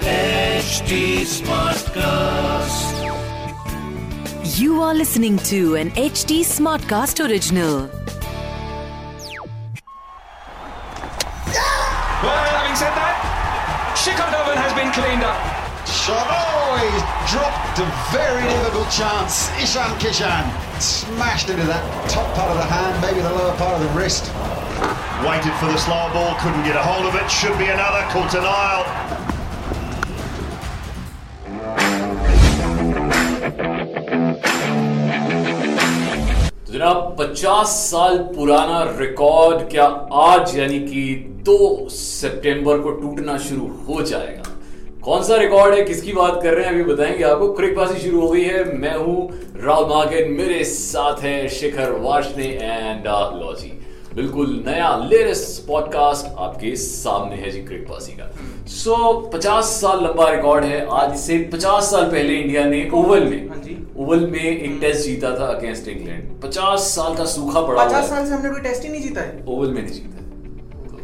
HD Smartcast. You are listening to an HD Smartcast original. Well, having said that, Shikodovan has been cleaned up. Shot. Oh, he's dropped a very difficult chance. Ishan Kishan smashed into that top part of the hand, maybe the lower part of the wrist. Waited for the slower ball, couldn't get a hold of it. Should be another. Caught an aisle. जनाब 50 साल पुराना record क्या आज यानी कि 2 सितंबर को टूटना शुरू हो जाएगा कौन सा रिकॉर्ड है किसकी बात कर रहे हैं अभी बताएँगे आपको क्रिक क्रिकबाजी शुरू हो गई है मैं हूँ राहुल मार्केट मेरे साथ है शिखर वाशने एंड लॉजी बिल्कुल नया लेटेस्ट पॉडकास्ट आपके सामने है जी क्रिकबाजी का। सो so, 50 साल लंबा रिकॉर्ड है। आज से 50 साल पहले इंडिया ने ओवल में हाँ ओवल में एक टेस्ट जीता था अगेंस्ट इंग्लैंड 50 साल का सूखा पड़ा हुआ पचास है। साल से हमने कोई टेस्ट ही नहीं जीता है। ओवल में नहीं जीता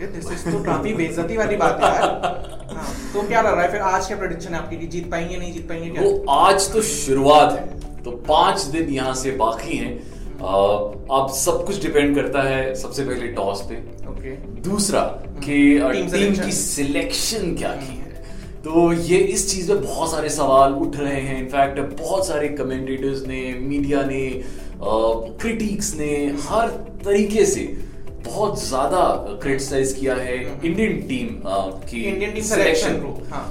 दिस इज़ तो काफ़ी बेइज्जती वाली बात है हाँ, तो क्या लग रहा है फिर आज क्या प्रेडिक्शन है आपकी कि जीत पाएँगे नहीं जीत पाएँगे क्या? वो आज तो शुरुआत है। तो पाँच दिन यहाँ से बाकी हैं। अब सब कुछ डिपेंड करता है सबसे पहले टॉस पे। ओके दूसरा कि अ, Team टीम की सिलेक्शन क्या की है। तो ये इस चीज़ में बहुत सारे सवाल उठ रहे हैं। इनफैक्ट बहुत सारे कमेंटेटर्स ने मीडिया ने क्रिटिक्स ने हर तरीके से बहुत ज़्यादा क्रिटिसाइज किया है इंडियन टीम की इंडियन टीम सिलेक्शन को। हाँ.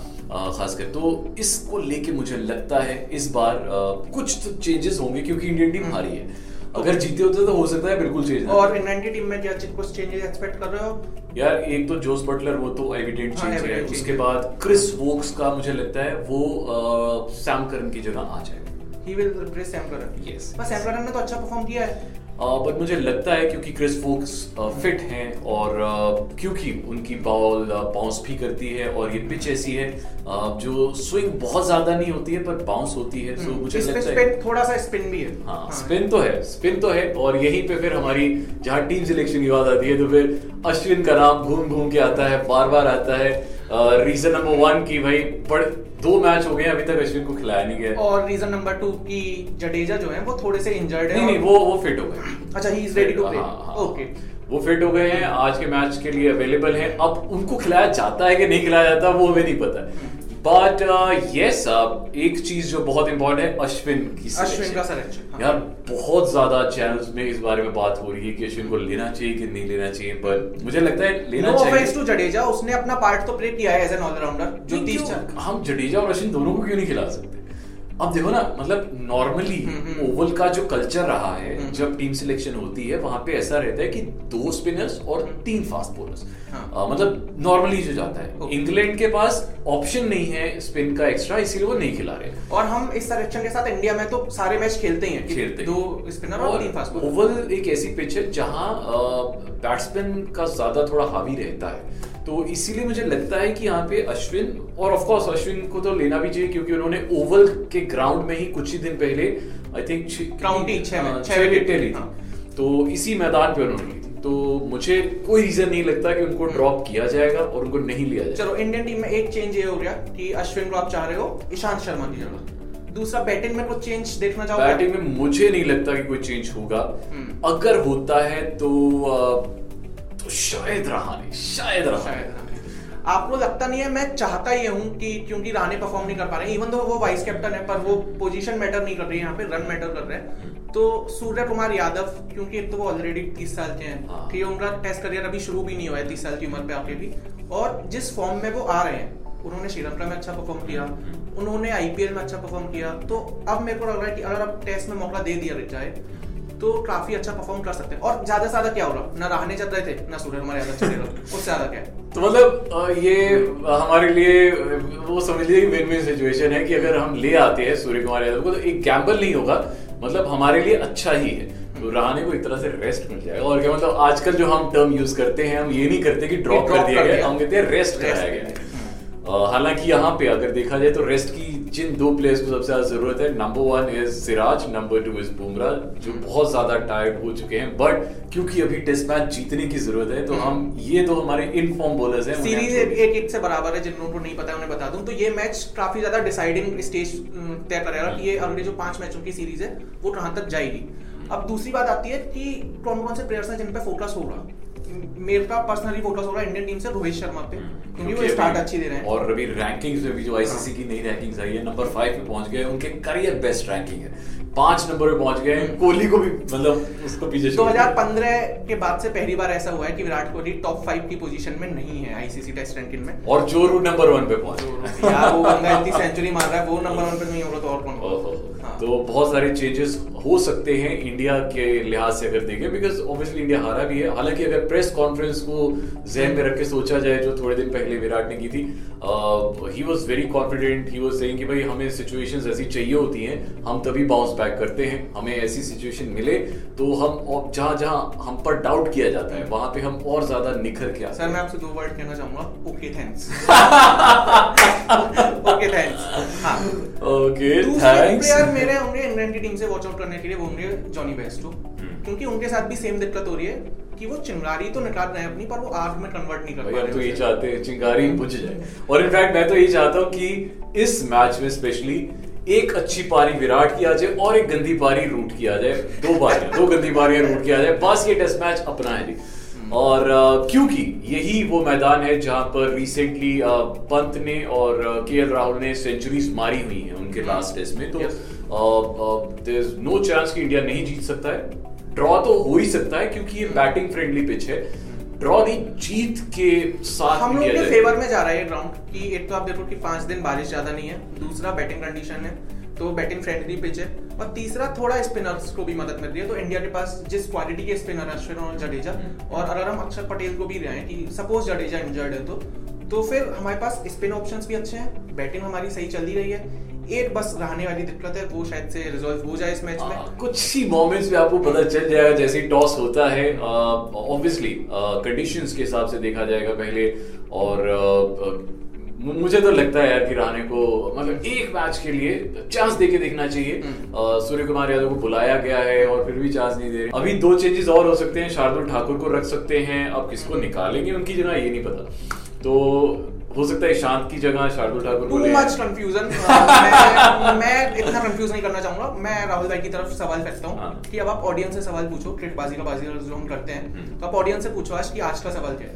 खासकर। तो इसको लेके मुझे लगता है इस बार आ, कुछ तो चेंजेस होंगे क्योंकि इंडियन टीम हारी है। अगर जीते होते तो हो सकता है बिल्कुल चेंज और इंग्लैंड की टीम में क्या कुछ चेंजेस एक्सपेक्ट कर रहे हो यार एक तो जोस बटलर वो तो एविडेंट हाँ, चेंज है। उसके बाद क्रिस वोक्स का मुझे लगता है वो सैम करन की जगह आ जाएगा। He will replace Sam Curran yes बस सैम करन ने तो अच्छा परफॉर्म किया है। बट मुझे लगता है क्योंकि क्रिस वोक्स फिट हैं और क्योंकि उनकी बॉल बाउंस भी करती है और ये पिच ऐसी है जो स्विंग बहुत ज़्यादा नहीं होती है पर बाउंस होती है। हम्म, तो मुझे लगता है थोड़ा सा स्पिन भी है। हाँ स्पिन तो है स्पिन तो है और यहीं पे फिर हमारी जहाँ टीम सिलेक्शन की बात आती है तो फिर अश्विन का नाम घूम घूम के आता है बार बार आता है। रीजन नंबर वन की भाई बड़े दो मैच हो गए अभी तक अश्विन को खिलाया नहीं गया। और रीजन नंबर टू की जडेजा जो है वो थोड़े से इंजर्ड है नहीं नहीं वो वो फिट हो गए। अच्छा he is ready to play. Okay वो फिट हो गए हैं आज के मैच के लिए अवेलेबल हैं। अब उनको खिलाया जाता है कि नहीं खिलाया जाता वो हमें नहीं पता। बट यस एक चीज़ जो बहुत इंपॉर्टेंट है अश्विन की अश्विन का selection, हाँ। यार बहुत ज़्यादा चैनल्स में इस बारे में बात हो रही है कि अश्विन को लेना चाहिए कि नहीं लेना चाहिए पर मुझे लगता है लेना no चाहिए। टू जडेजा उसने अपना पार्ट तो प्ले किया है एज एन ऑलराउंडर जो तीस हम जडेजा और अश्विन दोनों को क्यों नहीं खिला सकते? अब देखो ना मतलब नॉर्मली हम्म, ओवल का जो कल्चर रहा है जब टीम सिलेक्शन होती है वहाँ पे ऐसा रहता है कि दो स्पिनर्स और तीन फास्ट बॉलर्स हाँ। मतलब नॉर्मली जो जाता है। इंग्लैंड के पास ऑप्शन नहीं है स्पिन का एक्स्ट्रा इसीलिए वो नहीं खिला रहे। और हम इस सिलेक्शन के साथ इंडिया में तो सारे मैच खेलते हैं खेलते दो स्पिनर और तीन फास्ट बॉलर ओवल एक ऐसी पिच है जहाँ बैट्समैन का ज़्यादा थोड़ा हावी रहता है। तो इसीलिए मुझे लगता है कि यहाँ पे अश्विन और ऑफ़ कोर्स अश्विन को तो लेना भी चाहिए क्योंकि उन्होंने ओवल के ग्राउंड में ही कुछ ही दिन पहले आई थिंक County, छह विकेट, विकेटें ली हाँ। थी। तो इसी मैदान पे उन्होंने ली थी। तो मुझे कोई रीजन नहीं लगता कि उनको ड्रॉप किया जाएगा और उनको नहीं लिया जाएगा। चलो इंडियन टीम में एक चेंज ये हो गया कि अश्विन को आप चाह रहे हो ईशांत शर्मा की जगह। दूसरा बैटिंग में कुछ चेंज देखना चाहोगे? बैटिंग में मुझे नहीं लगता कि कोई चेंज होगा। हम्म। अगर होता है तो तो शायद रहाने शायद रहाने आपको लगता नहीं है मैं चाहता ही हूँ कि क्योंकि राणे परफॉर्म नहीं कर पा रहे इवन तो वो वाइस कैप्टन है पर वो पोजीशन मैटर नहीं कर रही है यहाँ पे रन मैटर कर रहे हैं। तो सूर्य कुमार यादव क्योंकि एक तो वो ऑलरेडी तीस साल के हैं हाँ। है उनका टेस्ट करियर अभी शुरू भी नहीं हुआ है तीस साल की उम्र पे आके भी। और जिस फॉर्म में वो आ रहे हैं उन्होंने श्रीलंका में अच्छा परफॉर्म किया उन्होंने आईपीएल में अच्छा परफॉर्म किया तो अब मेरे को लग रहा है कि अगर अब टेस्ट में मौका दे दिया जाए तो काफ़ी अच्छा परफॉर्म कर सकते हैं। और ज़्यादा से ज़्यादा क्या हो रहा ना रहाने चल रहे थे ना सूर्य कुमार यादव चल रहे उससे ज़्यादा क्या? है तो मतलब ये हमारे लिए वो समझ लीजिए विन विन सिचुएशन है कि अगर हम ले आते हैं सूर्य कुमार यादव को तो एक गैम्बल नहीं होगा। मतलब हमारे लिए अच्छा ही है। तो रहाने को एक तरह से रेस्ट मिल जाएगा। और क्या मतलब आजकल जो हम टर्म यूज़ करते हैं हम ये नहीं करते कि ड्रॉप कर दिया गया हम कहते हैं रेस्ट कराया गया। अ, हालाँकि यहाँ पे अगर देखा जाए तो रेस्ट की जिन दो प्लेयर्स को सबसे ज़्यादा ज़रूरत है number one is Siraj number two is Bumrah जो बहुत ज़्यादा टायर्ड हो चुके हैं। बट क्योंकि अभी टेस्ट मैच जीतने की ज़रूरत है तो हम ये दो हमारे इनफॉर्म बॉलर्स हैं सीरीज़ एक एक एक से बराबर है जिन लोगों को नहीं पता है उन्हें बता दूँ। तो ये मैच काफ़ी ज़्यादा डिसाइडिंग स्टेज तय करेगा कि ये अगले जो पाँच मैचों की सीरीज़ है वो कहाँ तक जाएगी। अब दूसरी बात आती है कि कौन कौन से प्लेयर्स हैं जिन पे फोकस होगा मेरे का पर्सनली फोकस होगा इंडियन टीम से रोहित शर्मा पे। क्योंकि वो स्टार्ट अच्छी दे रहे हैं। और अभी रैंकिंग्स में भी जो आईसीसी की नई रैंकिंग्स आई है नंबर फाइव पे पहुँच गए उनके करियर बेस्ट रैंकिंग है। पाँच नंबर पे पहुँच गए कोहली को भी मतलब उसको पीछे छोड़ दिया। 2015 के बाद से पहली बार ऐसा हुआ है कि विराट कोहली टॉप फाइव की पोजीशन में नहीं है आईसीसी टेस्ट रैंकिंग में। और जोरू नंबर वन पे पहुँच यार वो बंदा इतनी सेंचुरी मार रहा है वो नंबर वन पे नहीं होगा तो और कौन। हाँ। तो बहुत सारे चेंजेस हो सकते हैं इंडिया के लिहाज से अगर देखें बिकॉज़ ऑब्वियसली इंडिया हारा भी है। हालाँकि अगर प्रेस कॉन्फ्रेंस को जहन में रख के सोचा जाए जो थोड़े दिन पहले विराट ने की थी। He was very confident he was saying कि भाई हमें सिचुएशंस ऐसी चाहिए होती हैं हम तभी बाउंस बैक करते हैं हमें ऐसी सिचुएशन मिले तो हम और जहाँ जहाँ हम पर डाउट किया जाता है वहाँ पे हम और ज़्यादा निखर के आते सर मैं आपसे दो वर्ड कहना चाहूँगा। Okay thanks okay thanks okay thanks player मेरे होंगे इंग्लैंड की टीम से वॉच आउट करने के लिए वो होंगे जॉनी बेस्टो क्योंकि उनके साथ भी सेम दिक्कत हो रही है। कि वो चिंगारी तो निकाल रहे हैं अपनी पर वो आग में कन्वर्ट नहीं कर पा हम तो ये चाहते हैं चिंगारी बुझ जाए। और इनफैक्ट मैं तो यही चाहता हूँ कि इस मैच में स्पेशली एक अच्छी पारी विराट की आ जाए और एक गंदी पारी रूट की आ जाए। दो पारियाँ दो गंदी पारियाँ रूट की आ जाए। बस ये टेस्ट मैच अपना है और क्योंकि यही वो मैदान है जहाँ पर रिसेंटली पंत ने और के एल राहुल ने सेंचुरीज मारी हुई हैं उनके लास्ट टेस्ट में। तो. इज़ नो चांस कि इंडिया नहीं जीत सकता है। ड्रॉ तो हो ही सकता है क्योंकि ये बैटिंग फ्रेंडली पिच है। ड्रॉ नहीं जीत के साथ हम लोग के फेवर में जा रहा है ये ग्राउंड कि एक तो आप देखो कि पाँच दिन बारिश ज़्यादा नहीं है दूसरा बैटिंग कंडीशन है तो बैटिंग फ्रेंडली पिच है और तीसरा थोड़ा स्पिनर्स को भी मदद मिल रही है तो इंडिया के पास जिस क्वालिटी के स्पिनर है अश्विन और जडेजा और अगर हम अक्षर पटेल को भी रहे हैं कि सपोज़ जडेजा इंजर्ड है तो तो फिर हमारे पास स्पिन ऑप्शंस भी अच्छे हैं बैटिंग हमारी सही चल ही रही है। एक बस रहने वाली दिक्कत है वो शायद से रिजॉल्व हो जाए इस मैच में। हाँ, कुछ ही मोमेंट्स में आपको पता चल जाएगा जैसे टॉस होता है ऑब्वियसली कंडीशंस के हिसाब से देखा जाएगा पहले और मुझे तो लगता है यार कि राणे को मतलब एक मैच के लिए चांस देके देखना चाहिए। सूर्य कुमार यादव को बुलाया गया है और फिर भी चांस नहीं दे रहे। अभी दो चेंजेस और हो सकते हैं शार्दुल ठाकुर को रख सकते हैं अब किसको निकालेंगे उनकी जगह ये नहीं पता। तो हो सकता है शांत की जगह Shardul Thakur too much confusion मैं इतना कंफ्यूज नहीं करना चाहूँगा मैं राहुल भाई की तरफ़ सवाल फेंकता हाँ। हूँ कि अब आप ऑडियंस से सवाल पूछो क्रिकेटबाजी का बाजी जो हम करते हम्म। हैं तो आप ऑडियंस से पूछो आज कि आज का सवाल क्या है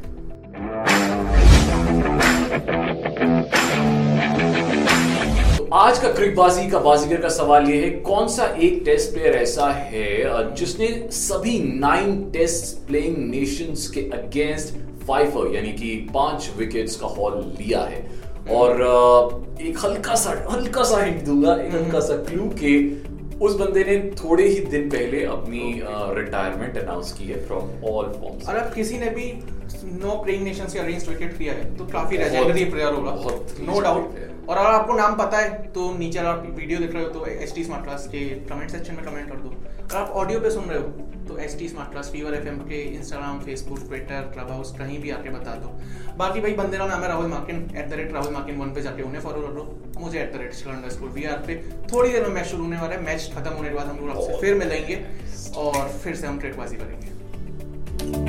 तो आज का क्रिकबाजी का बाजीगर का सवाल ये है कौन सा एक टेस्ट प्लेयर ऐसा है जिसने सभी नाइन टेस्ट प्लेइंग नेशंस के अगेंस्ट फाइव यानी कि पाँच विकेट्स का हॉल लिया है। और एक हल्का सा हल्का सा हिंट दूँगा एक हल्का सा क्लू के उस बंदे ने थोड़े ही दिन पहले अपनी रिटायरमेंट अनाउंस की है फ्रॉम ऑल फॉर्म्स और अब किसी ने भी नो प्लेइंग नेशंस के अगेंस्ट विकेट लिया है तो काफ़ी लेजेंडरी प्लेयर होगा नो डाउट और अगर आपको नाम पता है तो नीचे आप वीडियो देख रहे हो तो एस टी स्मार्ट क्लास के कमेंट सेक्शन में कमेंट कर दो। अगर आप ऑडियो पे सुन रहे हो तो S T smart class Fever F के Instagram Facebook Twitter club house कहीं भी आके बता दो। बाकी भाई बंदे का नाम है Rahul Markin at the rate Rahul Markin one पे जाके उन्हें फॉलो कर लो। मुझे at the rate underscore we are पे थोड़ी देर में मैच शुरू होने वाला है। मैच खत्म होने के बाद हम लोग आपसे फिर मिलेंगे और फिर से हम ट्रेडबाजी करेंगे।